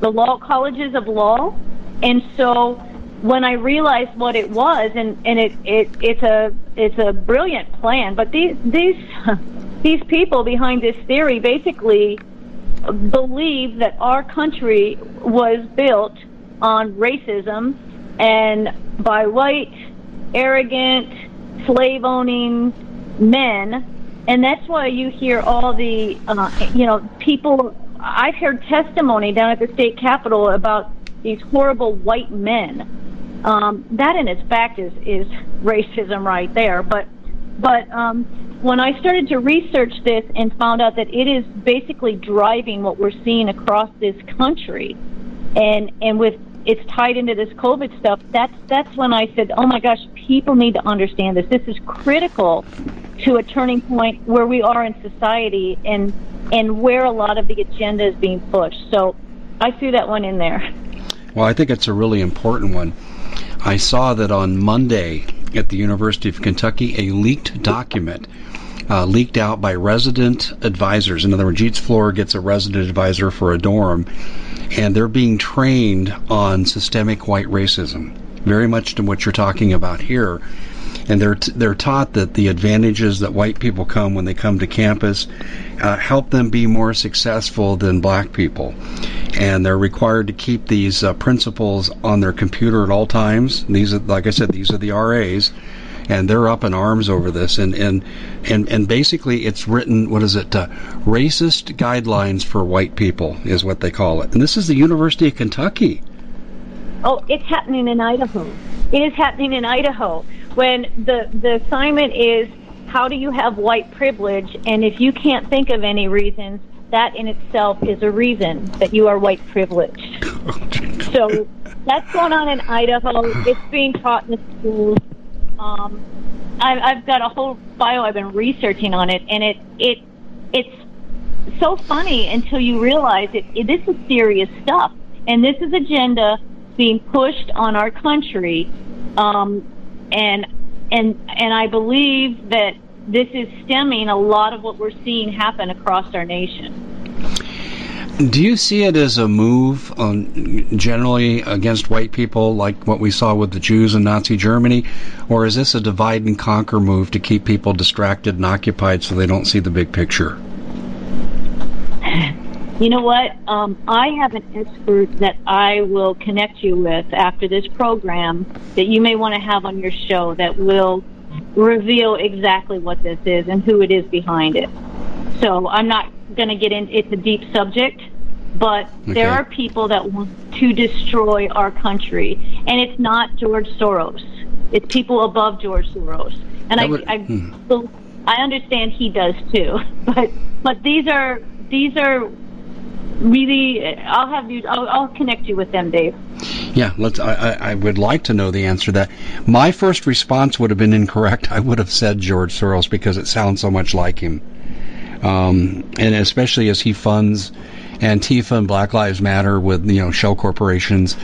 [SPEAKER 2] the law colleges of law, and so when I realized what it was, and and it, it it's a it's a brilliant plan, but these these these people behind this theory basically believe that our country was built on racism and by white, arrogant, slave owning men. And that's why you hear all the, uh, you know, people. I've heard testimony down at the state capitol about these horrible white men. Um, that in its fact is, is racism right there. But, but um, when I started to research this and found out that it is basically driving what we're seeing across this country, and and with it's tied into this COVID stuff, that's that's when I said, oh my gosh, people need to understand this. This is critical to a turning point where we are in society and and where a lot of the agenda is being pushed. So I threw that one in there.
[SPEAKER 1] Well, I think it's a really important one. I saw that on Monday at the University of Kentucky, a leaked document uh, leaked out by resident advisors. In other words, each floor gets a resident advisor for a dorm, and they're being trained on systemic white racism, very much to what you're talking about here. And they're t- they're taught that the advantages that white people come when they come to campus uh, help them be more successful than black people, and they're required to keep these uh, principles on their computer at all times. These are, like I said, these are the RAs and they're up in arms over this. And and and and basically, it's written. What is it? Uh, racist guidelines for white people is what they call it. And this is the University of Kentucky.
[SPEAKER 2] Oh, it's happening in Idaho. It is happening in Idaho when the the assignment is how do you have white privilege, and if you can't think of any reasons, that in itself is a reason that you are white privileged. so that's going on in Idaho. It's being taught in the schools. Um, I, I've got a whole bio I've been researching on it, and it it it's so funny until you realize it, it. This is serious stuff, and this is agenda being pushed on our country, um, and and and I believe that this is stemming a lot of what we're seeing happen across our nation.
[SPEAKER 1] Do you see it as a move on, generally against white people, like what we saw with the Jews in Nazi Germany, or is this a divide and conquer move to keep people distracted and occupied so they don't see the big picture?
[SPEAKER 2] You know what? Um, I have an expert that I will connect you with after this program that you may want to have on your show that will reveal exactly what this is and who it is behind it. So I'm not going to get into it's a deep subject, but okay. there are people that want to destroy our country, and it's not George Soros. It's people above George Soros, and I, would, I, hmm. I understand he does too. But but these are these are really I'll have you I'll, I'll, connect you with them, Dave.
[SPEAKER 1] Yeah, let's. I, I would like to know the answer to that. My first response would have been incorrect. I would have said George Soros because it sounds so much like him um, and especially as he funds Antifa and Black Lives Matter with you know shell corporations,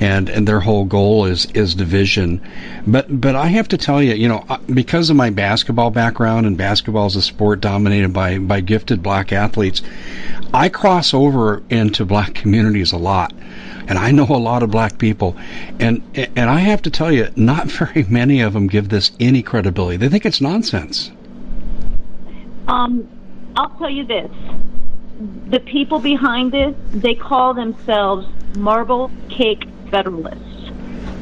[SPEAKER 1] and and their whole goal is is division. But but I have to tell you, you know, because of my basketball background and basketball is a sport dominated by by gifted black athletes, I cross over into black communities a lot. And I know a lot of black people, and and I have to tell you, not very many of them give this any credibility. They think it's nonsense.
[SPEAKER 2] Um, I'll tell you this. The people behind this, they call themselves Marble Cake Federalists.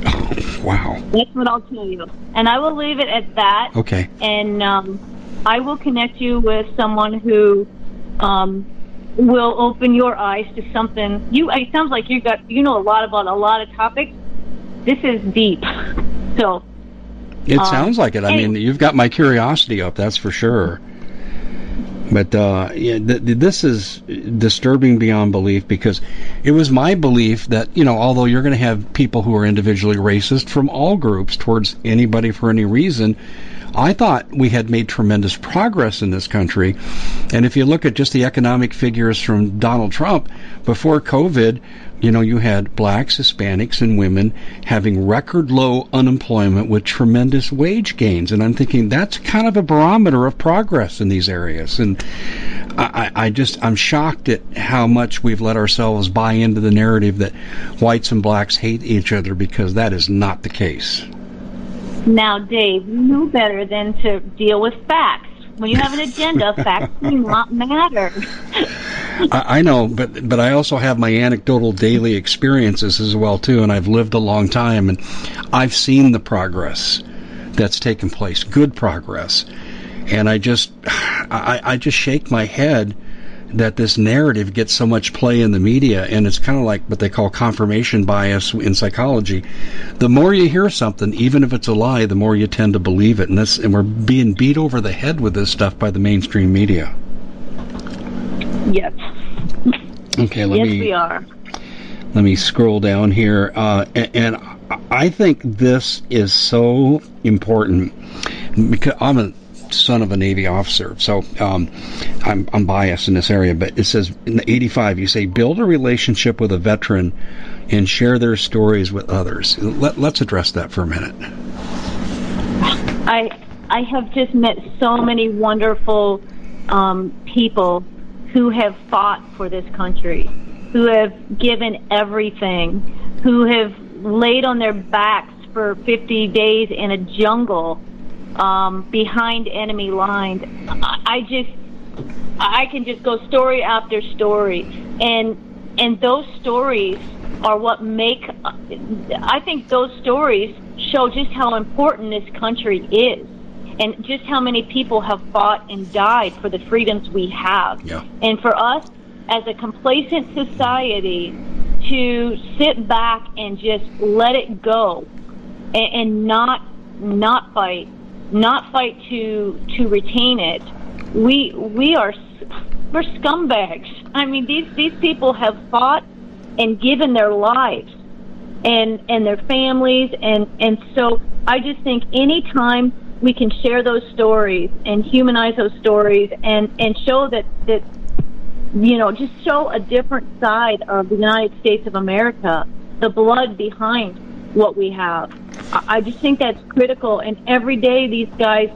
[SPEAKER 1] Oh, wow.
[SPEAKER 2] That's what I'll tell you. And I will leave it at that.
[SPEAKER 1] Okay.
[SPEAKER 2] And um, I will connect you with someone who um, will open your eyes to something. You. It sounds like you got you know a lot about a lot of topics. This is deep. So.
[SPEAKER 1] It um, sounds like it. I mean, you've got my curiosity up. That's for sure. But uh, yeah, th- this is disturbing beyond belief because it was my belief that you know, although you're going to have people who are individually racist from all groups towards anybody for any reason, I thought we had made tremendous progress in this country. And if you look at just the economic figures from Donald Trump before COVID, you know, you had blacks, Hispanics, and women having record low unemployment with tremendous wage gains. And I'm thinking that's kind of a barometer of progress in these areas. And I, I just, I'm shocked at how much we've let ourselves buy into the narrative that whites and blacks hate each other because that is not the case.
[SPEAKER 2] Now, Dave, you know better than to deal with facts. When you have an agenda, facts do not matter.
[SPEAKER 1] I, I know, but but I also have my anecdotal daily experiences as well too, and I've lived a long time, and I've seen the progress that's taken place, good progress, and I just I, I just shake my head that this narrative gets so much play in the media, and it's kind of like what they call confirmation bias in psychology. The more you hear something, even if it's a lie, the more you tend to believe it, and this, and we're being beat over the head with this stuff by the mainstream media.
[SPEAKER 2] Yes.
[SPEAKER 1] Okay, let
[SPEAKER 2] yes,
[SPEAKER 1] me.
[SPEAKER 2] we are.
[SPEAKER 1] Let me scroll down here, uh, and, and I think this is so important because I'm a son of a Navy officer, so um, I'm, I'm biased in this area. But it says in the 85, you say build a relationship with a veteran and share their stories with others. Let, let's address that for a minute.
[SPEAKER 2] I I have just met so many wonderful um, people who have fought for this country, who have given everything, who have laid on their backs for 50 days in a jungle um, behind enemy lines. I just, I can just go story after story, and and those stories are what make. I think those stories show just how important this country is, and just how many people have fought and died for the freedoms we have.
[SPEAKER 1] Yeah.
[SPEAKER 2] And for us, as a complacent society, to sit back and just let it go, and, and not not fight not fight to to retain it. We we are we're scumbags. I mean, these these people have fought and given their lives and and their families and and so I just think any time we can share those stories and humanize those stories and and show that that you know just show a different side of the United States of America, the blood behind what we have. I just think that's critical. And every day these guys,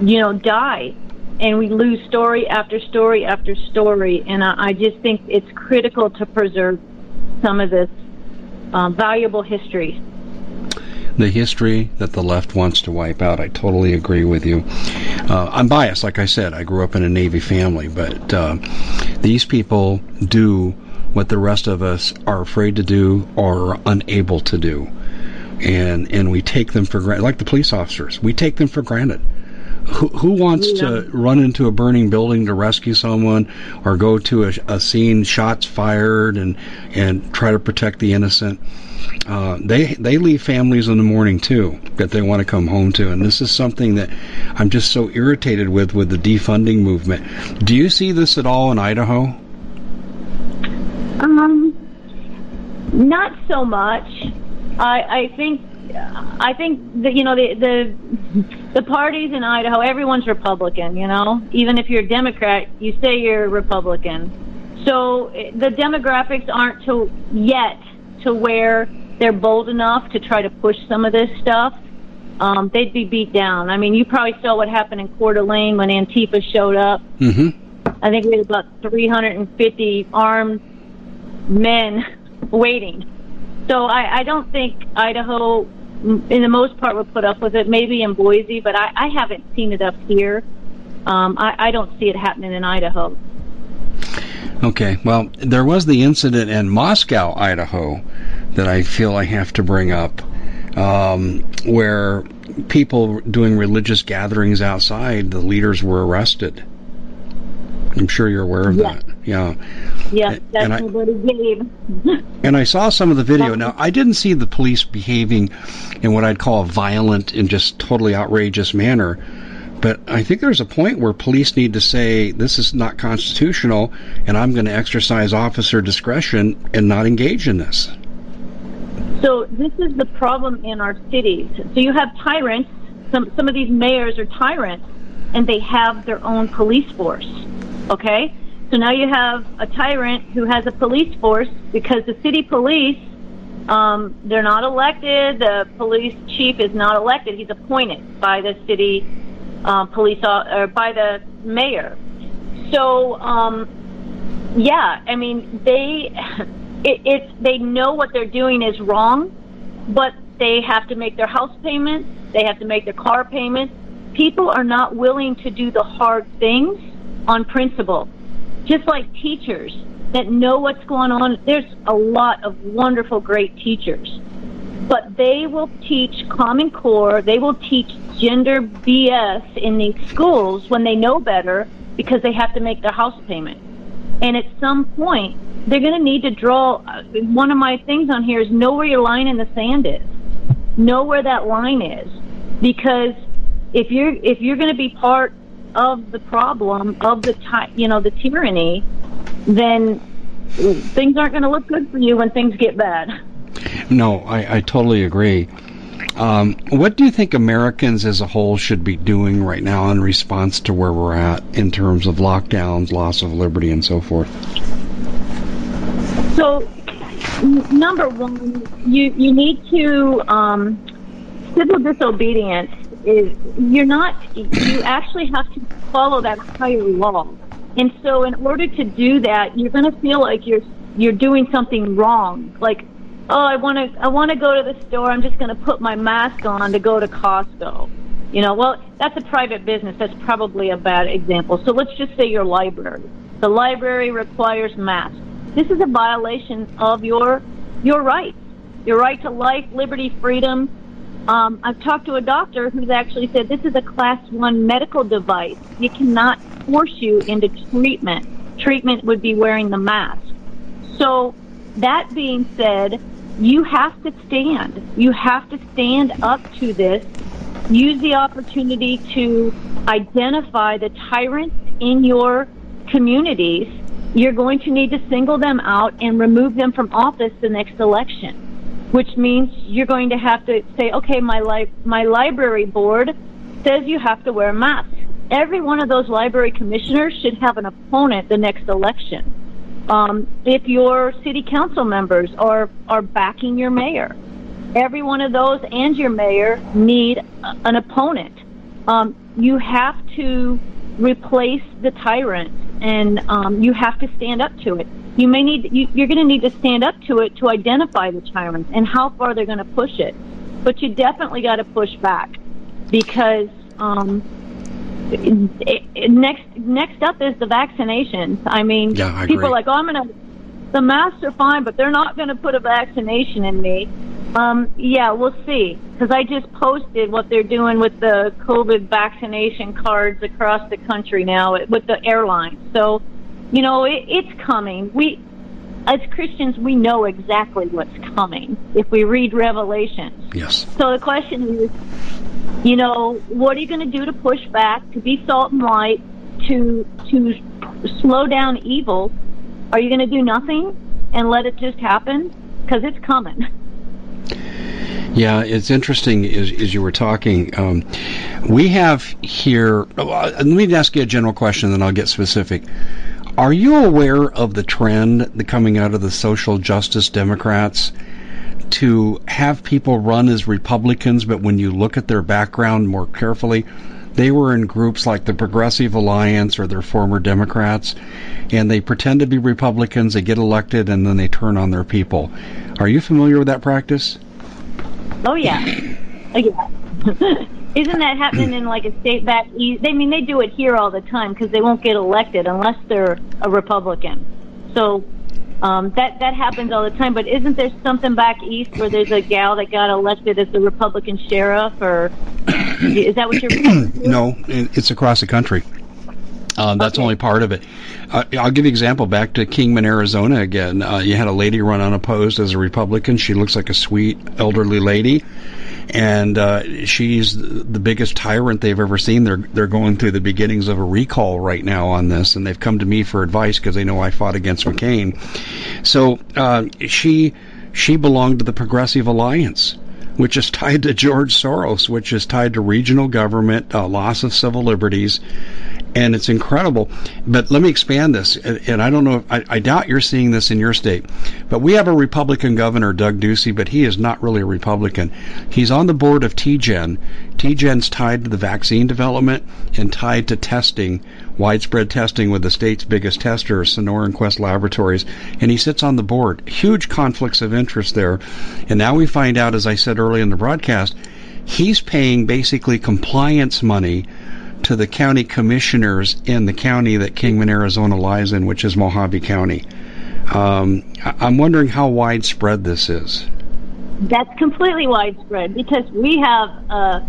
[SPEAKER 2] you know, die, and we lose story after story after story. And I, I just think it's critical to preserve some of this um, valuable history.
[SPEAKER 1] The history that the left wants to wipe out. I totally agree with you. Uh, I'm biased, like I said. I grew up in a Navy family, but uh, these people do what the rest of us are afraid to do or unable to do. And and we take them for granted, like the police officers. We take them for granted. Who, who wants to run into a burning building to rescue someone, or go to a, a scene, shots fired, and and try to protect the innocent? Uh, they they leave families in the morning too that they want to come home to, and this is something that I'm just so irritated with with the defunding movement. Do you see this at all in Idaho?
[SPEAKER 2] Um, not so much. I I think I think that you know the the the parties in Idaho, everyone's Republican. You know, even if you're a Democrat, you say you're Republican. So eh, the demographics aren't to yet to where they're bold enough to try to push some of this stuff. Um, they'd be beat down. I mean, you probably saw what happened in Coeur d'Alene when Antifa showed up.
[SPEAKER 1] Mm-hmm.
[SPEAKER 2] I think we had about 350 armed men waiting. So I, I don't think Idaho, in the most part, would put up with it. Maybe in Boise, but I, I haven't seen it up here. Um, I, I don't see it happening in Idaho.
[SPEAKER 1] Okay, well, there was the incident in Moscow, Idaho, that I feel I have to bring up, um, where people doing religious gatherings outside, the leaders were arrested. I'm sure you're aware of that. Yeah.
[SPEAKER 2] Yeah, that's and gave.
[SPEAKER 1] and I saw some of the video. Now, I didn't see the police behaving in what I'd call a violent and just totally outrageous manner. But I think there's a point where police need to say, this is not constitutional, and I'm going to exercise officer discretion and not engage in this.
[SPEAKER 2] So, this is the problem in our cities. So, you have tyrants. Some, some of these mayors are tyrants, and they have their own police force. Okay? So now you have a tyrant who has a police force because the city police, um, they're not elected. The police chief is not elected. He's appointed by the city uh, police or by the mayor. So, um, yeah, I mean they it, it's they know what they're doing is wrong, but they have to make their house payments. They have to make their car payments. People are not willing to do the hard things on principle just like teachers that know what's going on. There's a lot of wonderful, great teachers, but they will teach Common Core, they will teach gender BS in these schools when they know better because they have to make their house payment. And at some point, they're going to need to draw. Uh, one of my things on here is know where your line in the sand is. Know where that line is, because if you're if you're going to be part of the problem of the ty- you know the tyranny, then things aren't going to look good for you when things get bad.
[SPEAKER 1] No, I, I totally agree. Um, what do you think Americans as a whole should be doing right now in response to where we're at in terms of lockdowns, loss of liberty, and so forth?
[SPEAKER 2] So, n- number one, you you need to um, civil disobedience is you're not you actually have to follow that higher law, and so in order to do that, you're going to feel like you're you're doing something wrong, like oh, I want to, I want to go to the store. I'm just going to put my mask on to go to Costco. You know, well, that's a private business. That's probably a bad example. So let's just say your library. The library requires masks. This is a violation of your your rights, your right to life, liberty, freedom. Um, I've talked to a doctor who's actually said this is a class one medical device. You cannot force you into treatment. Treatment would be wearing the mask. So that being said, you have to stand. You have to stand up to this. Use the opportunity to identify the tyrants in your communities. You're going to need to single them out and remove them from office the next election, which means you're going to have to say, okay, my li- my library board says you have to wear masks. Every one of those library commissioners should have an opponent the next election um, if your city council members are are backing your mayor, every one of those and your mayor need an opponent. Um, you have to replace the tyrant, and um, you have to stand up to it. You may need you, you're going to need to stand up to it to identify the tyrants and how far they're going to push it. But you definitely got to push back because um, next next up is the vaccinations. I mean,
[SPEAKER 1] yeah, I
[SPEAKER 2] people are like, oh, I'm gonna. The masks are fine, but they're not going to put a vaccination in me. Um, yeah, we'll see. Because I just posted what they're doing with the COVID vaccination cards across the country now with the airlines. So, you know, it, it's coming. We, as Christians, we know exactly what's coming if we read Revelations.
[SPEAKER 1] Yes.
[SPEAKER 2] So the question is, you know, what are you going to do to push back, to be salt and light, to to slow down evil? Are you going to do nothing and let it just happen? Because it's coming.
[SPEAKER 1] Yeah, it's interesting as, as you were talking. Um, we have here. Uh, let me ask you a general question, then I'll get specific. Are you aware of the trend coming out of the social justice Democrats to have people run as Republicans, but when you look at their background more carefully, they were in groups like the Progressive Alliance or their former Democrats, and they pretend to be Republicans, they get elected, and then they turn on their people. Are you familiar with that practice?
[SPEAKER 2] Oh yeah, oh, yeah. Isn't that happening in like a state back east? I mean, they do it here all the time because they won't get elected unless they're a Republican. So um, that that happens all the time. But isn't there something back east where there's a gal that got elected as the Republican sheriff, or is that what you're?
[SPEAKER 1] no, it's across the country. Uh, that's
[SPEAKER 2] Okay.
[SPEAKER 1] only part of it. Uh, I'll give you an example. Back to Kingman, Arizona again. Uh, you had a lady run unopposed as a Republican. She looks like a sweet elderly lady, and uh, she's the biggest tyrant they've ever seen. They're they're going through the beginnings of a recall right now on this, and they've come to me for advice because they know I fought against McCain. So uh, she she belonged to the Progressive Alliance which is tied to George Soros, which is tied to regional government, uh, loss of civil liberties, and it's incredible. But let me expand this, and, I don't know, if, I, I doubt you're seeing this in your state, but we have a Republican governor, Doug Ducey, but he is not really a Republican. He's on the board of TGen. TGen's tied to the vaccine development and tied to testing, widespread testing with the state's biggest tester, Sonoran Quest Laboratories, and he sits on the board. Huge conflicts of interest there. And now we find out, as I said earlier in the broadcast, he's paying basically compliance money to the county commissioners in the county that Kingman, Arizona lies in, which is Mohave County. Um, I'm wondering how widespread this is.
[SPEAKER 2] That's completely widespread because we have, uh,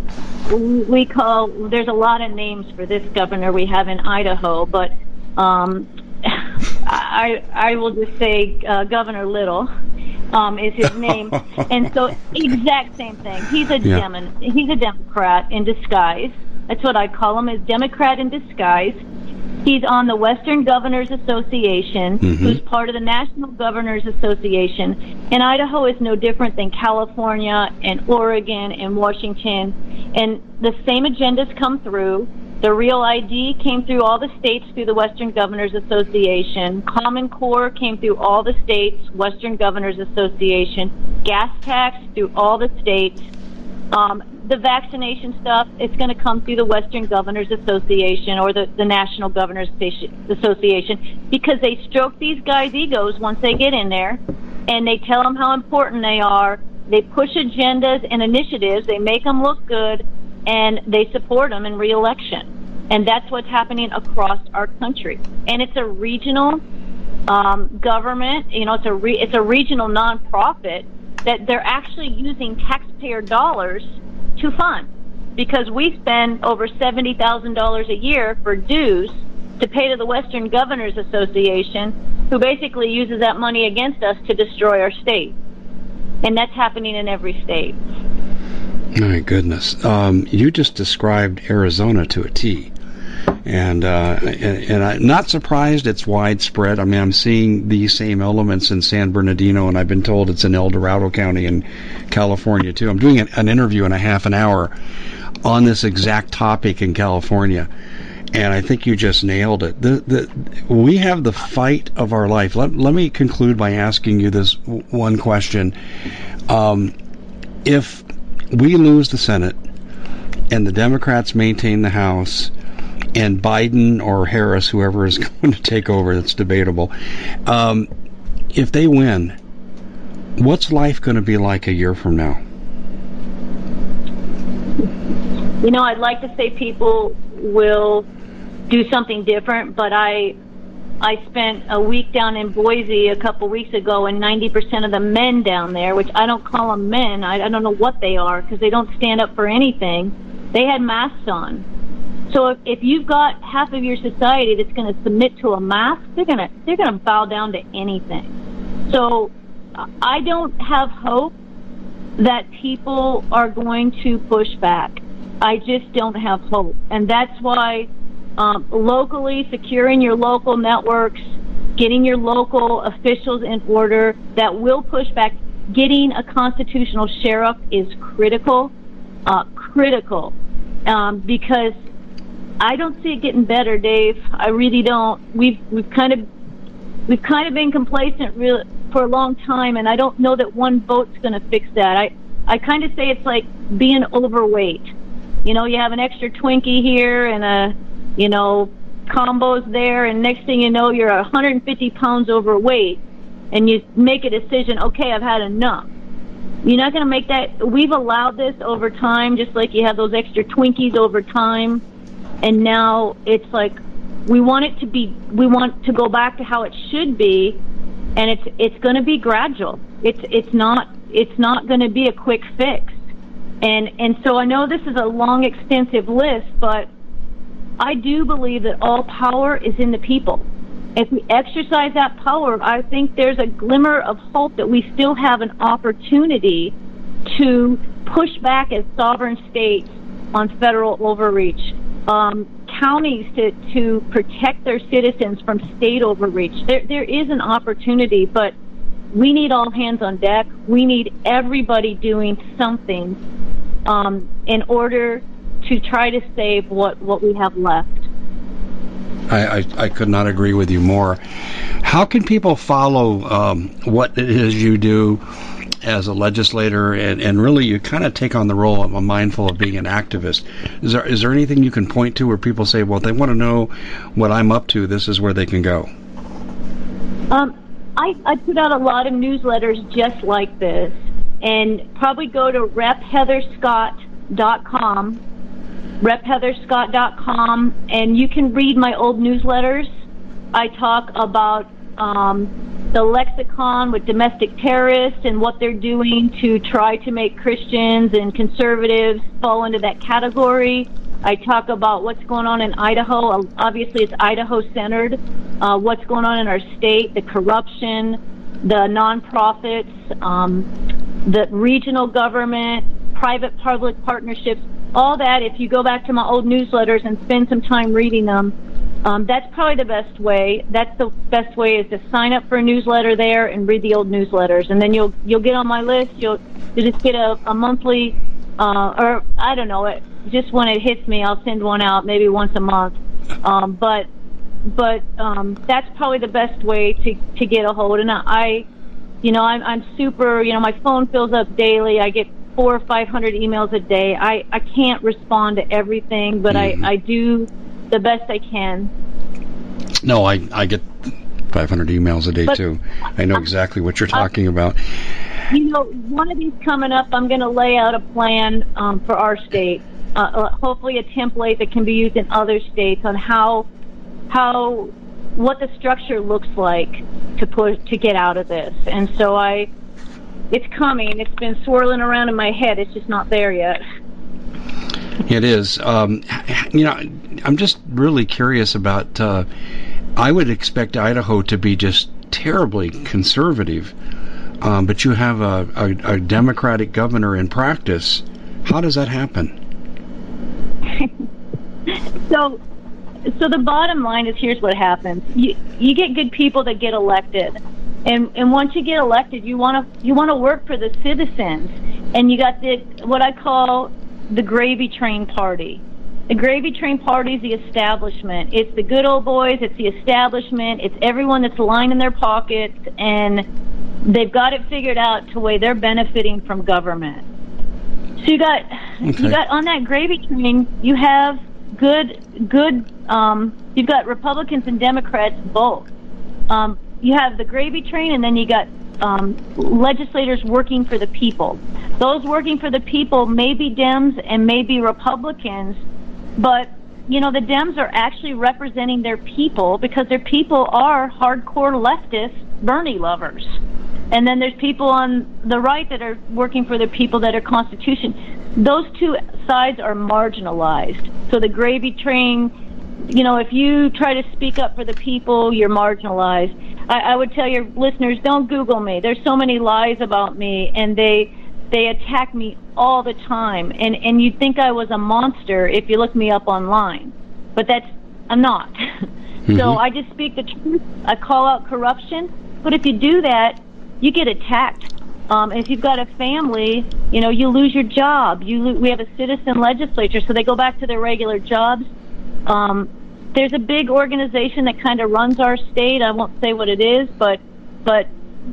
[SPEAKER 2] we call, there's a lot of names for this governor we have in Idaho, but um, I I will just say uh, Governor Little um, is his name, and so exact same thing. He's a yeah. Demon, he's a Democrat in disguise. That's what I call him, is Democrat in disguise. He's on the Western Governors Association, mm-hmm. who's part of the National Governors Association. And Idaho is no different than California and Oregon and Washington. And the same agendas come through. The Real ID came through all the states through the Western Governors Association. Common Core came through all the states, Western Governors Association. Gas tax through all the states. Um, the vaccination stuff, it's going to come through the Western Governors Association or the, the National Governors Association because they stroke these guys' egos once they get in there and they tell them how important they are. They push agendas and initiatives, they make them look good, and they support them in reelection. And that's what's happening across our country. And it's a regional um, government, you know, it's a, re- it's a regional nonprofit that they're actually using taxpayer dollars to fund because we spend over $70,000 a year for dues to pay to the Western Governors Association, who basically uses that money against us to destroy our state. And that's happening in every state.
[SPEAKER 1] My goodness. Um, you just described Arizona to a T and uh, and, and I'm not surprised it's widespread. I mean, I'm seeing these same elements in San Bernardino, and I've been told it's in El Dorado County in California too. I'm doing an, an interview in a half an hour on this exact topic in California, and I think you just nailed it. The, the, we have the fight of our life. Let, let me conclude by asking you this one question. Um, if we lose the Senate and the Democrats maintain the House, and Biden or Harris, whoever is going to take over, that's debatable. Um, if they win, what's life going to be like a year from now?
[SPEAKER 2] You know, I'd like to say people will do something different, but I I spent a week down in Boise a couple weeks ago, and 90% of the men down there, which I don't call them men, I, I don't know what they are because they don't stand up for anything, they had masks on. So if, if you've got half of your society that's going to submit to a mask, they're going to they're going to bow down to anything. So I don't have hope that people are going to push back. I just don't have hope, and that's why um, locally securing your local networks, getting your local officials in order that will push back. Getting a constitutional sheriff is critical, uh, critical, um, because I don't see it getting better, Dave. I really don't. We've we've kind of we've kind of been complacent real, for a long time, and I don't know that one vote's going to fix that. I I kind of say it's like being overweight. You know, you have an extra Twinkie here and a you know combos there, and next thing you know, you're 150 pounds overweight, and you make a decision. Okay, I've had enough. You're not going to make that. We've allowed this over time, just like you have those extra Twinkies over time and now it's like we want it to be we want to go back to how it should be and it's it's going to be gradual. It's it's not it's not going to be a quick fix. And and so I know this is a long extensive list but I do believe that all power is in the people. If we exercise that power I think there's a glimmer of hope that we still have an opportunity to push back as sovereign states on federal overreach um, counties to, to protect their citizens from state overreach. There, there is an opportunity, but we need all hands on deck. We need everybody doing something um, in order to try to save what, what we have left.
[SPEAKER 1] I, I, I, could not agree with you more. How can people follow um, what it is you do as a legislator, and, and really you kind of take on the role of a mindful of being an activist. Is there is there anything you can point to where people say, well, they want to know what I'm up to? This is where they can go.
[SPEAKER 2] Um, I, I put out a lot of newsletters just like this, and probably go to repheatherscott.com, repheatherscott.com, and you can read my old newsletters. I talk about um, the lexicon with domestic terrorists and what they're doing to try to make Christians and conservatives fall into that category. I talk about what's going on in Idaho. Obviously, it's Idaho centered. Uh, what's going on in our state, the corruption, the nonprofits, um, the regional government, private public partnerships, all that. If you go back to my old newsletters and spend some time reading them, um, that's probably the best way. That's the best way is to sign up for a newsletter there and read the old newsletters, and then you'll you'll get on my list. You'll you just get a, a monthly, uh, or I don't know, it just when it hits me, I'll send one out maybe once a month. Um, but but um, that's probably the best way to to get a hold. And I, you know, I'm I'm super. You know, my phone fills up daily. I get four or five hundred emails a day. I I can't respond to everything, but mm-hmm. I I do the best I can.
[SPEAKER 1] No, I I get 500 emails a day but, too. I know exactly what you're talking about.
[SPEAKER 2] You know, one of these coming up, I'm going to lay out a plan um, for our state. Uh, uh, hopefully, a template that can be used in other states on how how what the structure looks like to put to get out of this. And so I, it's coming. It's been swirling around in my head. It's just not there yet.
[SPEAKER 1] It is. Um, you know, I'm just really curious about. Uh, I would expect Idaho to be just terribly conservative, um, but you have a, a, a, Democratic governor in practice. How does that happen?
[SPEAKER 2] so, so the bottom line is here's what happens: you you get good people that get elected, and and once you get elected, you want to you want to work for the citizens, and you got the what I call the gravy train party. The gravy train party is the establishment. It's the good old boys. It's the establishment. It's everyone that's lining their pockets, and they've got it figured out to way they're benefiting from government. So you got okay. you got on that gravy train. You have good good. Um, you've got Republicans and Democrats both. Um, you have the gravy train, and then you got um, legislators working for the people. Those working for the people may be Dems and may be Republicans, but you know the Dems are actually representing their people because their people are hardcore leftist Bernie lovers. And then there's people on the right that are working for the people that are Constitution. Those two sides are marginalized. So the gravy train, you know, if you try to speak up for the people, you're marginalized I, I would tell your listeners, don't Google me. There's so many lies about me, and they they attack me all the time. And and you'd think I was a monster if you look me up online, but that's I'm not. mm-hmm. So I just speak the truth. I call out corruption. But if you do that, you get attacked. Um, if you've got a family, you know, you lose your job. You lo- we have a citizen legislature, so they go back to their regular jobs. Um, there's a big organization that kind of runs our state. I won't say what it is, but but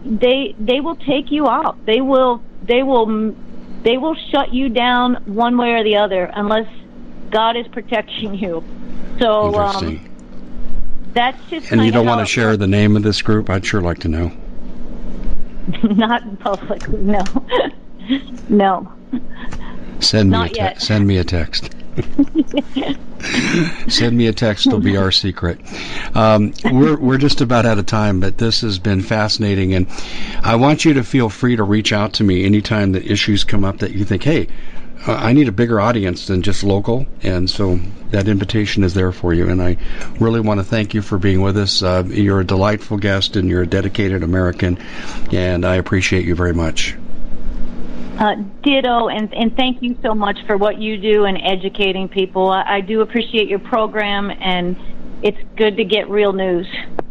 [SPEAKER 2] they they will take you out. They will they will they will shut you down one way or the other unless God is protecting you. So um, that's just.
[SPEAKER 1] And you don't want to share the name of this group? I'd sure like to know.
[SPEAKER 2] Not publicly, no, no.
[SPEAKER 1] Send me Not a te- send me a text. Send me a text. It'll be our secret. Um, we're we're just about out of time, but this has been fascinating, and I want you to feel free to reach out to me anytime that issues come up that you think, hey. I need a bigger audience than just local, and so that invitation is there for you. And I really want to thank you for being with us. Uh, you're a delightful guest, and you're a dedicated American, and I appreciate you very much.
[SPEAKER 2] Uh, ditto, and, and thank you so much for what you do and educating people. I, I do appreciate your program, and it's good to get real news.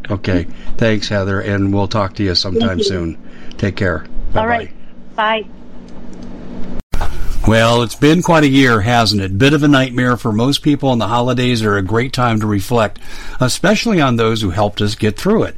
[SPEAKER 1] Okay. Thanks, Heather, and we'll talk to you sometime you. soon. Take care.
[SPEAKER 2] Bye-bye. All right. Bye.
[SPEAKER 1] Well, it's been quite a year, hasn't it? Bit of a nightmare for most people, and the holidays are a great time to reflect, especially on those who helped us get through it.